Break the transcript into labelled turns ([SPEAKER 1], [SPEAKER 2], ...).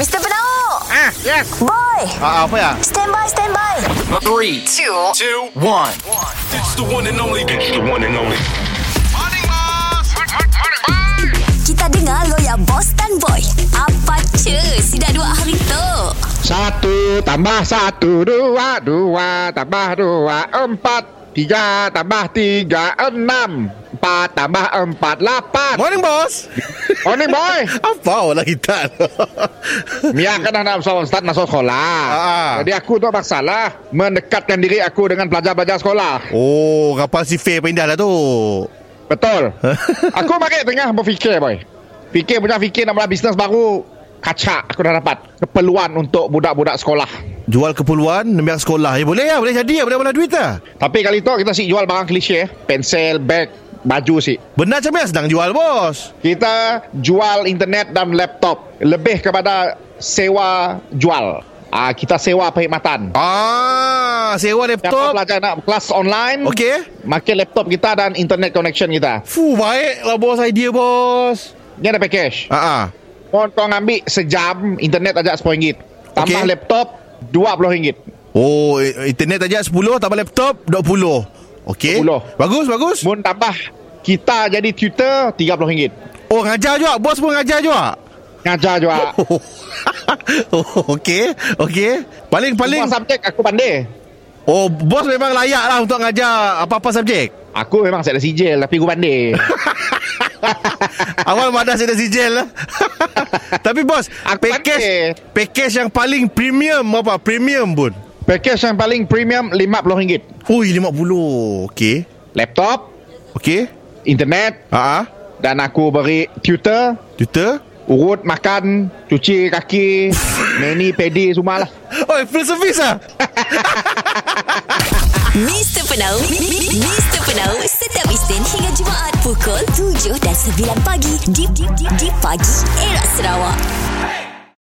[SPEAKER 1] Mr. Penau
[SPEAKER 2] Ah, yes.
[SPEAKER 1] Boy
[SPEAKER 2] Ah, apa ya?
[SPEAKER 1] Stand by, stand by
[SPEAKER 3] Three, two, two, one.
[SPEAKER 4] It's the one and only. It's the one and only.
[SPEAKER 1] Kita dengar lo ya Boss dan Boy Apa cu Si dah dua hari tu
[SPEAKER 2] Satu tambah satu dua dua tambah dua empat tiga tambah tiga enam empat tambah empat lapan.
[SPEAKER 5] Morning bos
[SPEAKER 2] Morning boy.
[SPEAKER 5] Apa lah kita
[SPEAKER 2] Mia kan nak sama start masuk sekolah.
[SPEAKER 5] Ah.
[SPEAKER 2] Jadi aku tu masalah mendekatkan diri aku dengan pelajar-pelajar sekolah.
[SPEAKER 5] Oh kapal si Faye pindah lah tu
[SPEAKER 2] Betul. aku makin tengah berfikir boy. Fikir punya fikir nak mula bisnes baru. Kaca aku dah dapat keperluan untuk budak-budak sekolah.
[SPEAKER 5] Jual keperluan Nembak sekolah Ya boleh lah Boleh jadi lah Boleh mana duit lah
[SPEAKER 2] Tapi kali tu kita si jual barang klise, pensel, beg, baju sih.
[SPEAKER 5] Benar macam mana sedang jual bos.
[SPEAKER 2] Kita jual internet dan laptop. Lebih kepada sewa jual. Ah Kita sewa perkhidmatan.
[SPEAKER 5] Ah Sewa
[SPEAKER 2] Siapa
[SPEAKER 5] laptop.
[SPEAKER 2] pelajar nak kelas online
[SPEAKER 5] Okey.
[SPEAKER 2] Makin laptop kita dan internet connection kita.
[SPEAKER 5] Fuh baik lah bos idea bos.
[SPEAKER 2] Ni ada package.
[SPEAKER 5] Ah ah.
[SPEAKER 2] Mohon kau ambil sejam Internet aja RM10 Tambah
[SPEAKER 5] Okey.
[SPEAKER 2] laptop RM20
[SPEAKER 5] Oh internet aja 10 Tambah laptop 20 Okey.
[SPEAKER 2] 20.
[SPEAKER 5] Bagus bagus.
[SPEAKER 2] Mohon tambah Kita jadi tutor RM30
[SPEAKER 5] Oh ngajar juga. Bos pun ngajar juga?
[SPEAKER 2] Ngajar juga.
[SPEAKER 5] Oh, oh okey okey. Paling paling.
[SPEAKER 2] Semua subjek aku pandai.
[SPEAKER 5] Oh bos memang layak lah untuk ngajar apa-apa subjek?
[SPEAKER 2] Aku memang saya ada sijil Tapi aku pandai.
[SPEAKER 5] Awal madah saya dah sijil? Lah tapi bos
[SPEAKER 2] Aku
[SPEAKER 5] package
[SPEAKER 2] pandai.
[SPEAKER 5] package yang paling premium apa? Premium pun
[SPEAKER 2] Package yang paling premium RM50
[SPEAKER 5] Ui 50 okey.
[SPEAKER 2] Laptop.
[SPEAKER 5] Okey.
[SPEAKER 2] Internet.
[SPEAKER 5] Ah ah.
[SPEAKER 2] Dan aku beri tutor.
[SPEAKER 5] Tutor?
[SPEAKER 2] Urut makan Cuci kaki Mani pedi semua lah.
[SPEAKER 5] Oh full service lah
[SPEAKER 1] Mr. Penau Mr. Penau Setiap Isnin hingga Jumaat Pukul 7 dan 9 pagi Di, di, di, di pagi Era Sarawak